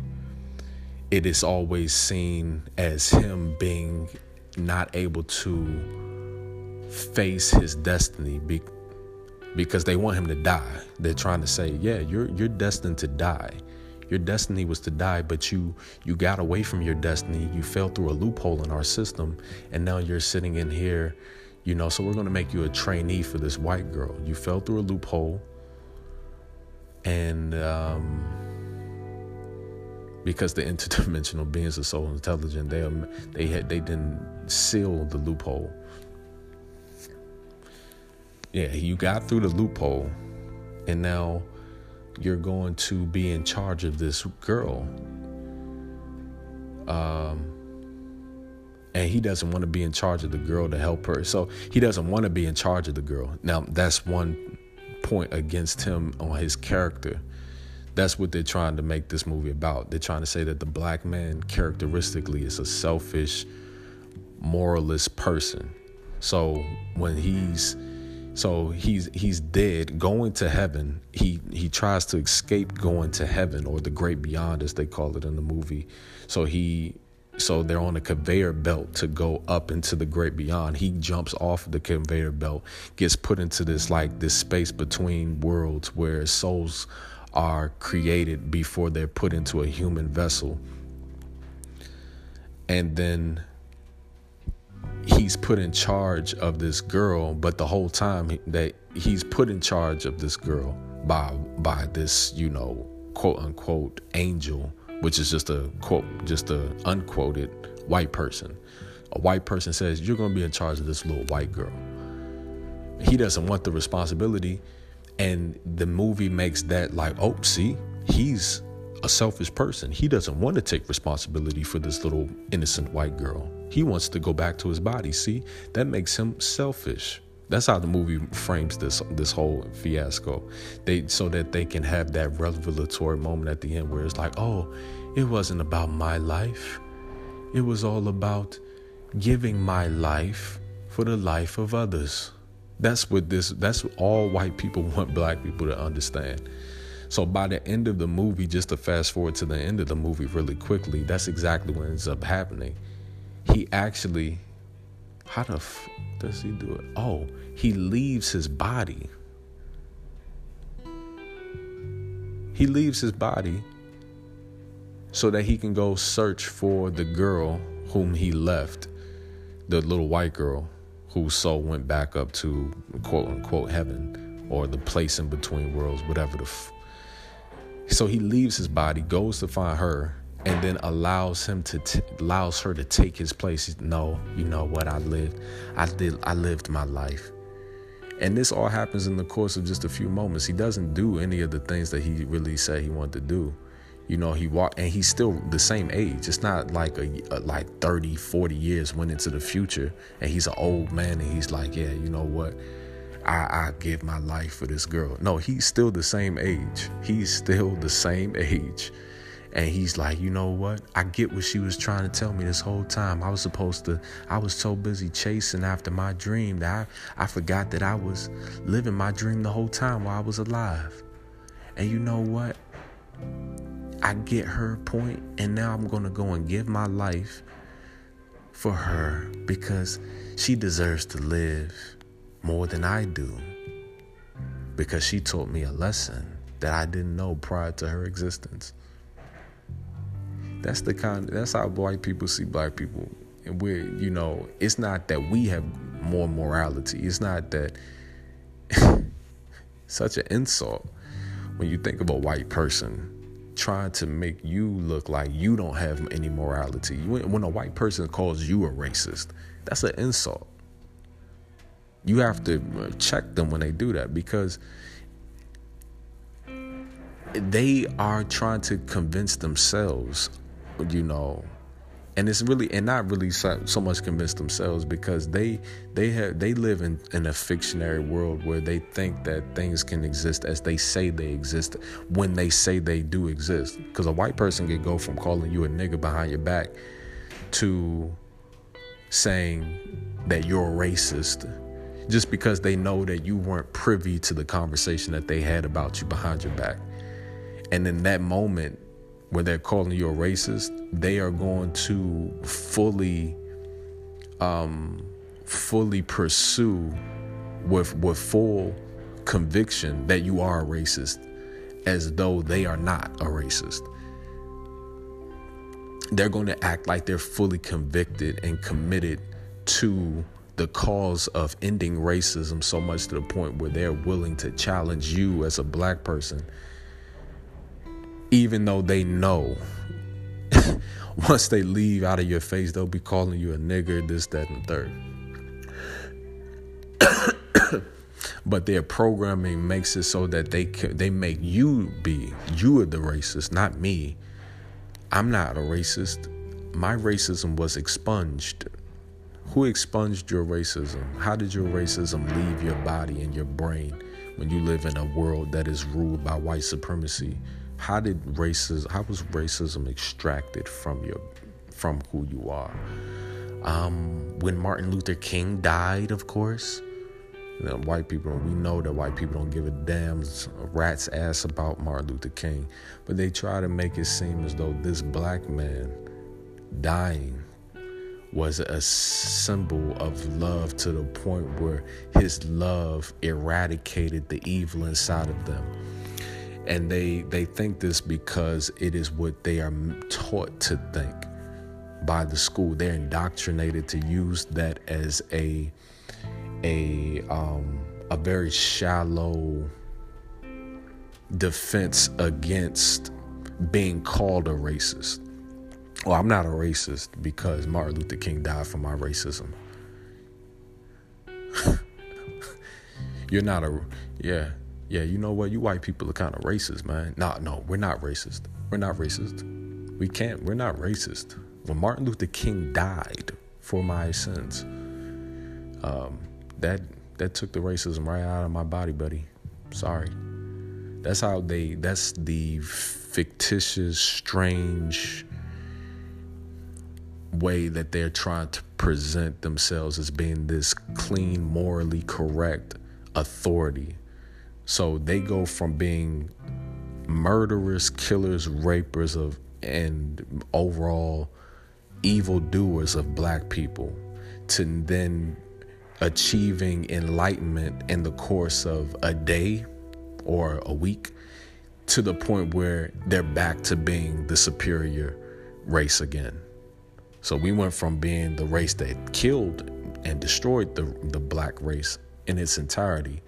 it is always seen as him being not able to face his destiny because they want him to die. They're trying to say, "Yeah, you're you're destined to die." Your destiny was to die, but you you got away from your destiny. You fell through a loophole in our system, and now you're sitting in here, you know. So we're going to make you a trainee for this white girl. You fell through a loophole, and um, because the interdimensional beings are so intelligent, they they had they didn't seal the loophole. Yeah, you got through the loophole, and now you're going to be in charge of this girl. Um, and he doesn't want to be in charge of the girl to help her. So he doesn't want to be in charge of the girl. Now, that's one point against him on his character. That's what they're trying to make this movie about. They're trying to say that the black man characteristically is a selfish, moralist person. So when he's so he's he's dead, going to heaven. He he tries to escape going to heaven or the great beyond, as they call it in the movie. So he so they're on a conveyor belt to go up into the great beyond. He jumps off the conveyor belt, gets put into this like this space between worlds where souls are created before they're put into a human vessel. And then he's put in charge of this girl, but the whole time that he's put in charge of this girl by by this, you know, quote unquote angel, which is just a quote, just a unquoted white person. A white person says, You're gonna be in charge of this little white girl. He doesn't want the responsibility, and the movie makes that like, oh, see, he's a selfish person. He doesn't want to take responsibility for this little innocent white girl. He wants to go back to his body. See, that makes him selfish. That's how the movie frames this this whole fiasco. They so that they can have that revelatory moment at the end where it's like, oh, it wasn't about my life. It was all about giving my life for the life of others. That's what this that's all white people want black people to understand. So by the end of the movie, just to fast forward to the end of the movie really quickly, that's exactly what ends up happening. He actually, how the f- does he do it? Oh, he leaves his body. He leaves his body so that he can go search for the girl whom he left, the little white girl whose soul went back up to quote unquote heaven or the place in between worlds, whatever the f- so he leaves his body, goes to find her, and then allows him to t- allows her to take his place. No, you know what? I lived, I did, I lived my life, and this all happens in the course of just a few moments. He doesn't do any of the things that he really said he wanted to do. You know, he walked, and he's still the same age. It's not like a, a like 30, 40 years went into the future, and he's an old man, and he's like, yeah, you know what? I, I give my life for this girl. No, he's still the same age. He's still the same age. And he's like, you know what? I get what she was trying to tell me this whole time. I was supposed to, I was so busy chasing after my dream that I, I forgot that I was living my dream the whole time while I was alive. And you know what? I get her point, and now I'm going to go and give my life for her because she deserves to live more than I do because she taught me a lesson that I didn't know prior to her existence. That's the kind that's how white people see black people. And we're, you know, it's not that we have more morality. It's not that such an insult when you think of a white person trying to make you look like you don't have any morality. When a white person calls you a racist, that's an insult. You have to uh, check them when they do that because they are trying to convince themselves, you know, and it's really and not really so, so much convince themselves because they they have they live in, in a fictionary world where they think that things can exist as they say they exist when they say they do exist because a white person can go from calling you a nigga behind your back to saying that you're a racist just because they know that you weren't privy to the conversation that they had about you behind your back. And in that moment where they're calling you a racist, they are going to fully um fully pursue with with full conviction that you are a racist as though they are not a racist. They're going to act like they're fully convicted and committed to the cause of ending racism so much to the point where they're willing to challenge you as a black person, even though they know once they leave out of your face, they'll be calling you a nigger, this, that, and third. but their programming makes it so that they can, they make you be you are the racist, not me. I'm not a racist. My racism was expunged. Who expunged your racism? How did your racism leave your body and your brain when you live in a world that is ruled by white supremacy? How did racism how was racism extracted from your from who you are? Um, when Martin Luther King died, of course, you know, white people, we know that white people don't give a damn rat's ass about Martin Luther King, but they try to make it seem as though this black man dying was a symbol of love to the point where his love eradicated the evil inside of them. And they they think this because it is what they are taught to think by the school. They're indoctrinated to use that as a a um, a very shallow defense against being called a racist. Well, I'm not a racist because Martin Luther King died for my racism. You're not a yeah yeah. You know what? You white people are kind of racist, man. No, no, we're not racist. We're not racist. We can't. We're not racist when Martin Luther King died for my sins, um, that that took the racism right out of my body, buddy. Sorry. That's how they. That's the fictitious, strange way that they're trying to present themselves as being this clean, morally correct authority. So they go from being murderers, killers, rapers of and overall evil doers of black people to then achieving enlightenment in the course of a day or a week to the point where they're back to being the superior race again. So we went from being the race that killed and destroyed the, the black race in its entirety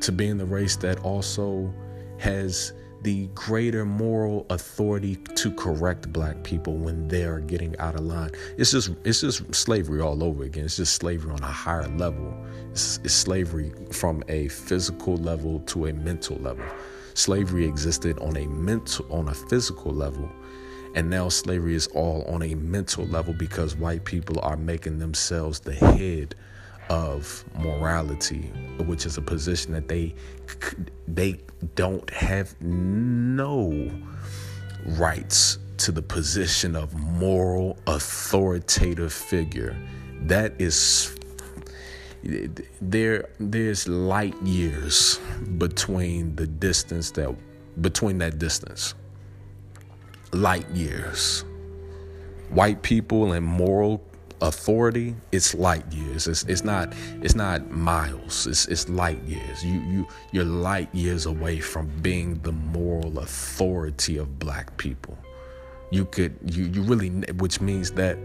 to being the race that also has the greater moral authority to correct black people when they're getting out of line. It's just it's just slavery all over again. It's just slavery on a higher level. It's, it's slavery from a physical level to a mental level. Slavery existed on a mental on a physical level. And now slavery is all on a mental level because white people are making themselves the head of morality, which is a position that they they don't have no rights to the position of moral authoritative figure. That is there there's light years between the distance that between that distance. Light years. White people and moral authority it's light years. It's, it's not it's not miles. It's, it's light years. You you you're light years away from being the moral authority of black people. You could you you really which means that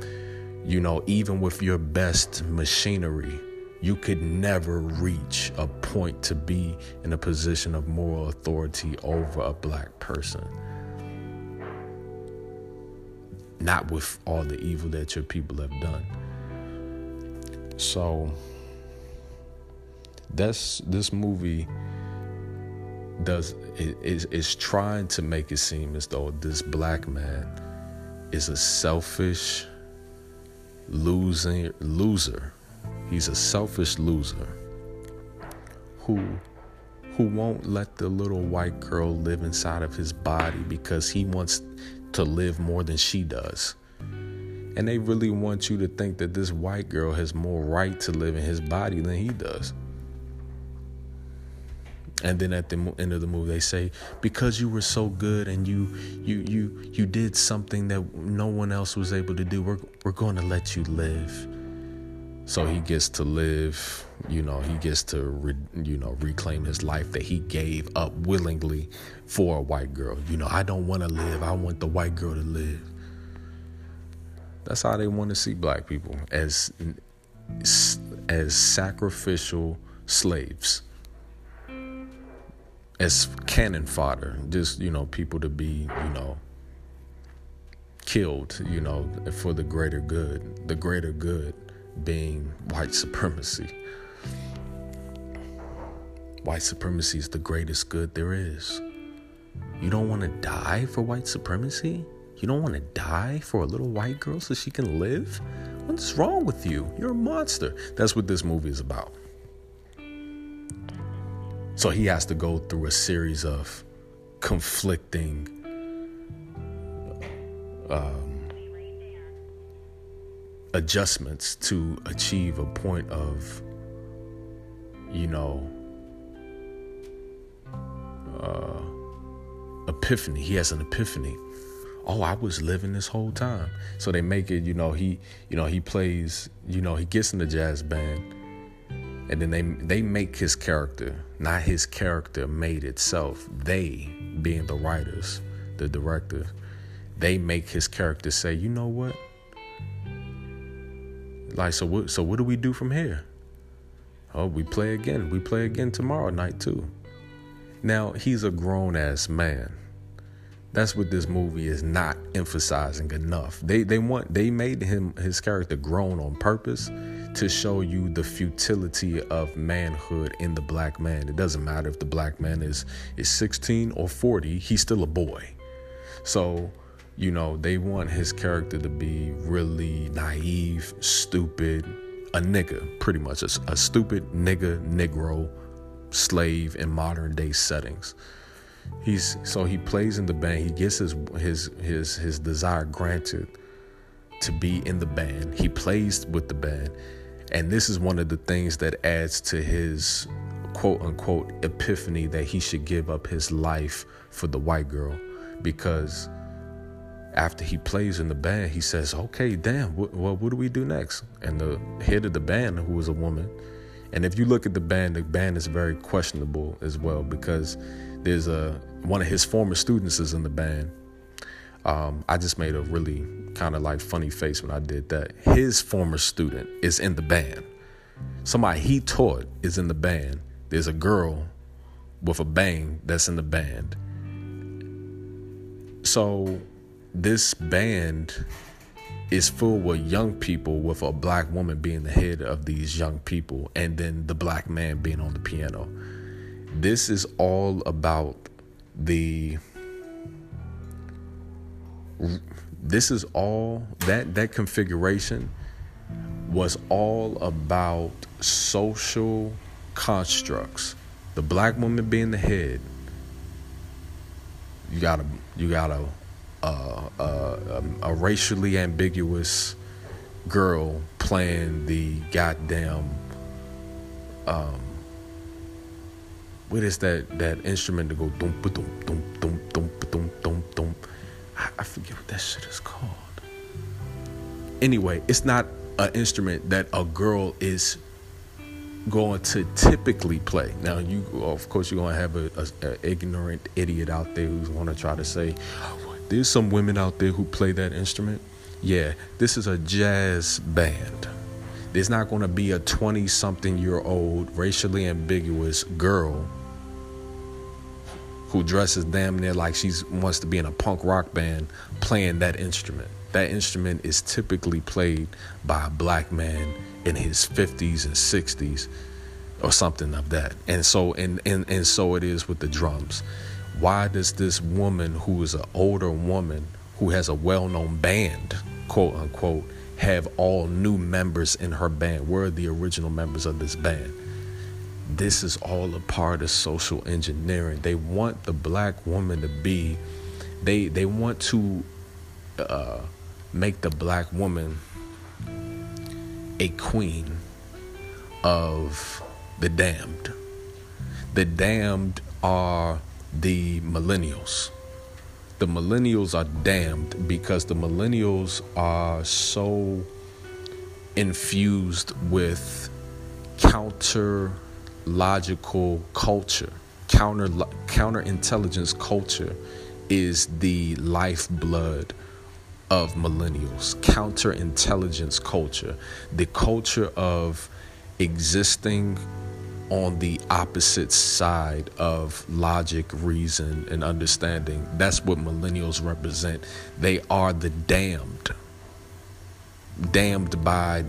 you know even with your best machinery you could never reach a point to be in a position of moral authority over a black person not with all the evil that your people have done. So that's this movie does it is is trying to make it seem as though this black man is a selfish losing loser. He's a selfish loser who who won't let the little white girl live inside of his body because he wants to live more than she does. And they really want you to think that this white girl has more right to live in his body than he does. And then at the end of the movie, they say, "Because you were so good and you you you you did something that no one else was able to do, we're we're going to let you live." So he gets to live, you know, he gets to, re, you know, reclaim his life that he gave up willingly for a white girl. You know, I don't want to live. I want the white girl to live. That's how they want to see black people as as sacrificial slaves. As cannon fodder, just, you know, people to be, you know, killed, you know, for the greater good, the greater good being white supremacy. white supremacy is the greatest good there is. You don't want to die for white supremacy? You don't want to die for a little white girl so she can live? What's wrong with you? You're a monster. That's what this movie is about. So he has to go through a series of conflicting um, adjustments to achieve a point of, you know, uh, epiphany. He has an epiphany. Oh, I was living this whole time. So they make it, you know, he, you know, he plays, you know, he gets in the jazz band, and then they they make his character, not his character made itself. They, being the writers, the director, they make his character say, you know what? Like, so what? So what do we do from here? Oh, we play again. We play again tomorrow night too. Now he's a grown ass man. That's what this movie is not emphasizing enough. They they want they made him his character grown on purpose to show you the futility of manhood in the black man. It doesn't matter if the black man is is 16 or 40, he's still a boy. So you know, they want his character to be really naive, stupid, a nigga, pretty much a, a stupid nigga, negro, slave in modern day settings. He's so he plays in the band. He gets his his his his desire granted to be in the band. He plays with the band, and this is one of the things that adds to his quote unquote epiphany that he should give up his life for the white girl because after he plays in the band, he says, "Okay, damn, what, what, what do we do next?" And the head of the band, who was a woman, and if you look at the band, the band is very questionable as well because there's a one of his former students is in the band. Um, I just made a really kind of like funny face when I did that. His former student is in the band. Somebody he taught is in the band. There's a girl with a bang that's in the band. So this band is full with young people with a black woman being the head of these young people and then the black man being on the piano. This is all about the this is all that that configuration was all about social constructs. The black woman being the head. You gotta you gotta uh, a racially ambiguous girl playing the goddamn um, what is that that instrument to go dum dum dum dum dum dum dum dum I, I forget what that shit is called. Anyway, it's not an instrument that a girl is going to typically play. Now, you of course you're gonna have a, a, a ignorant idiot out there who's gonna try to say, there's some women out there who play that instrument. Yeah, this is a jazz band. There's not going to be a 20 something year old, racially ambiguous girl who dresses damn near like she wants to be in a punk rock band playing that instrument. That instrument is typically played by a black man in his 50s and 60s or something of that. And so and and, and so it is with the drums why does this woman who is an older woman who has a well-known band quote unquote have all new members in her band? Where are the original members of this band? This is all a part of social engineering. They want the black woman to be they they want to uh, make the black woman a queen of the damned. The damned are the millennials. The millennials are damned because the millennials are so infused with counter logical culture. Counter counter intelligence culture is the lifeblood of millennials. Counter intelligence culture, the culture of existing on the opposite side of logic, reason, and understanding. That's what millennials represent. They are the damned. Damned by,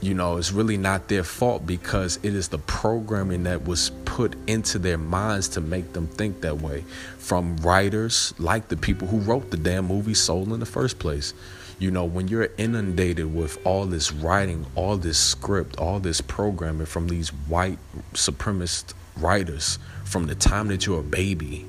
you know, it's really not their fault because it is the programming that was put into their minds to make them think that way from writers like the people who wrote the damn movie Soul in the first place. You know, when you're inundated with all this writing, all this script, all this programming from these white supremacist writers from the time that you're a baby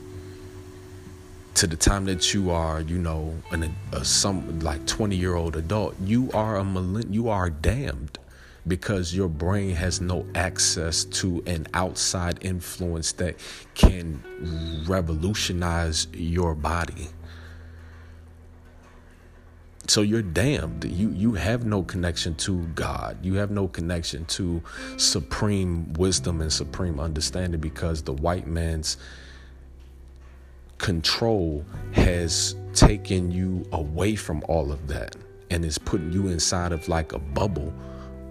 to the time that you are, you know, an, a some like 20 year old adult, you are a millenn- you are damned because your brain has no access to an outside influence that can revolutionize your body. So you're damned. You you have no connection to God. You have no connection to supreme wisdom and supreme understanding because the white man's control has taken you away from all of that and is putting you inside of like a bubble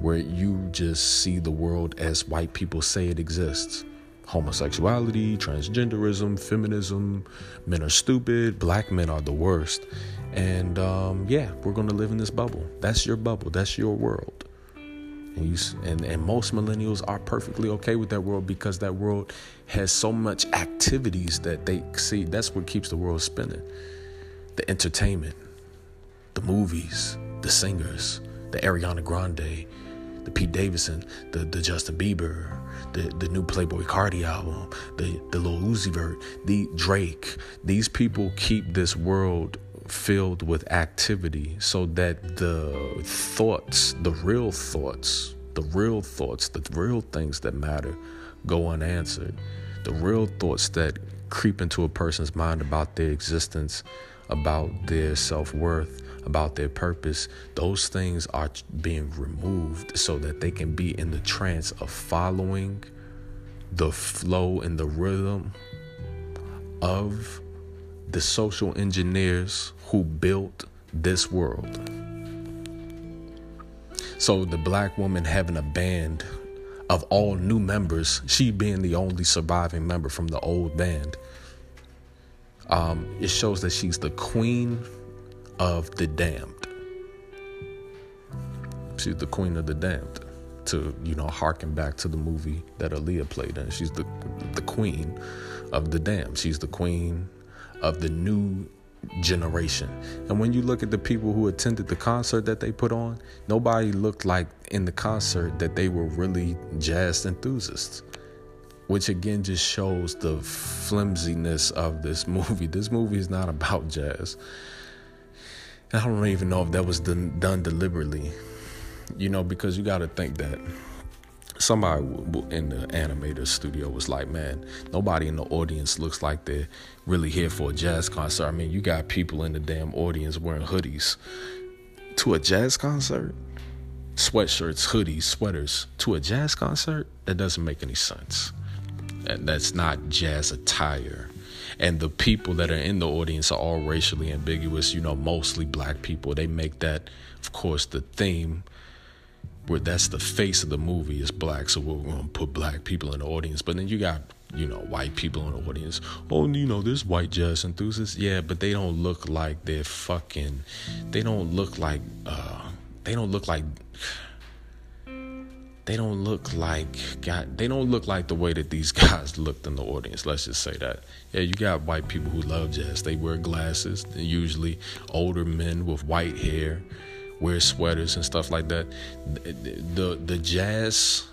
where you just see the world as white people say it exists homosexuality, transgenderism, feminism, men are stupid, black men are the worst. And um, yeah, we're going to live in this bubble. That's your bubble, that's your world. And, you, and, and most millennials are perfectly okay with that world because that world has so much activities that they see. That's what keeps the world spinning. The entertainment, the movies, the singers, the Ariana Grande, the Pete Davidson, the, the Justin Bieber, the, the new Playboi Carti album, the, the Lil Uzi Vert, the Drake. These people keep this world filled with activity so that the thoughts, the real thoughts, the real thoughts, the real things that matter go unanswered. The real thoughts that creep into a person's mind about their existence, about their self worth, about their purpose, those things are being removed so that they can be in the trance of following the flow and the rhythm of the social engineers who built this world. So the black woman having a band of all new members, she being the only surviving member from the old band, um, it shows that she's the queen of the damned. She's the queen of the damned. To you know, harken back to the movie that Aaliyah played in. She's the the queen of the damned. She's the queen of the new generation. And when you look at the people who attended the concert that they put on, nobody looked like in the concert that they were really jazz enthusiasts. Which again just shows the flimsiness of this movie. This movie is not about jazz. I don't even know if that was done, done deliberately, you know, because you got to think that somebody in the animator studio was like, man, nobody in the audience looks like they're really here for a jazz concert. I mean, you got people in the damn audience wearing hoodies to a jazz concert, sweatshirts, hoodies, sweaters to a jazz concert. That doesn't make any sense. And that's not jazz attire and the people that are in the audience are all racially ambiguous you know mostly black people. They make that of course the theme. Where that's the face of the movie is black so we're going to put black people in the audience. But then you got you know white people in the audience. Oh you know there's white jazz enthusiasts yeah but they don't look like they're fucking they don't look like uh they don't look like they don't look like God. They don't look like the way that these guys looked in the audience. Let's just say that. Yeah, you got white people who love jazz. They wear glasses. Usually, older men with white hair wear sweaters and stuff like that. The the, the jazz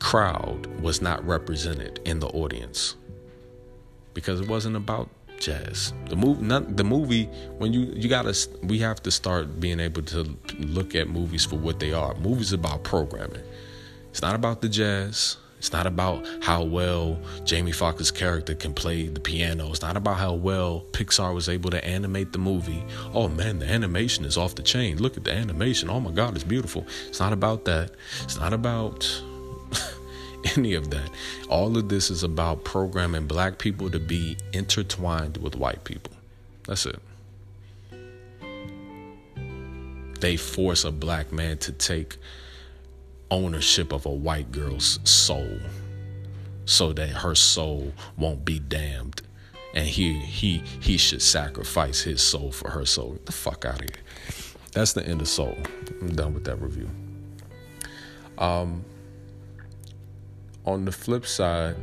crowd was not represented in the audience because it wasn't about jazz. The movie, not the movie. When you you gotta, we have to start being able to look at movies for what they are. Movies about programming. It's not about the jazz. It's not about how well Jamie Foxx's character can play the piano. It's not about how well Pixar was able to animate the movie. Oh man, the animation is off the chain. Look at the animation. Oh my God, it's beautiful. It's not about that. It's not about any of that. All of this is about programming black people to be intertwined with white people. That's it. They force a black man to take ownership of a white girl's soul so that her soul won't be damned and he he he should sacrifice his soul for her soul. Get the fuck out of here. that's the end of Soul. I'm done with that review. Um, on the flip side,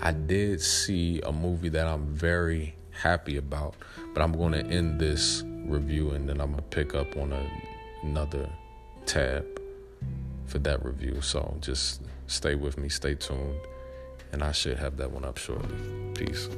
I did see a movie that I'm very happy about, but I'm going to end this review and then I'm going to pick up on a, another tab for that review. So just stay with me, stay tuned, and I should have that one up shortly. Peace.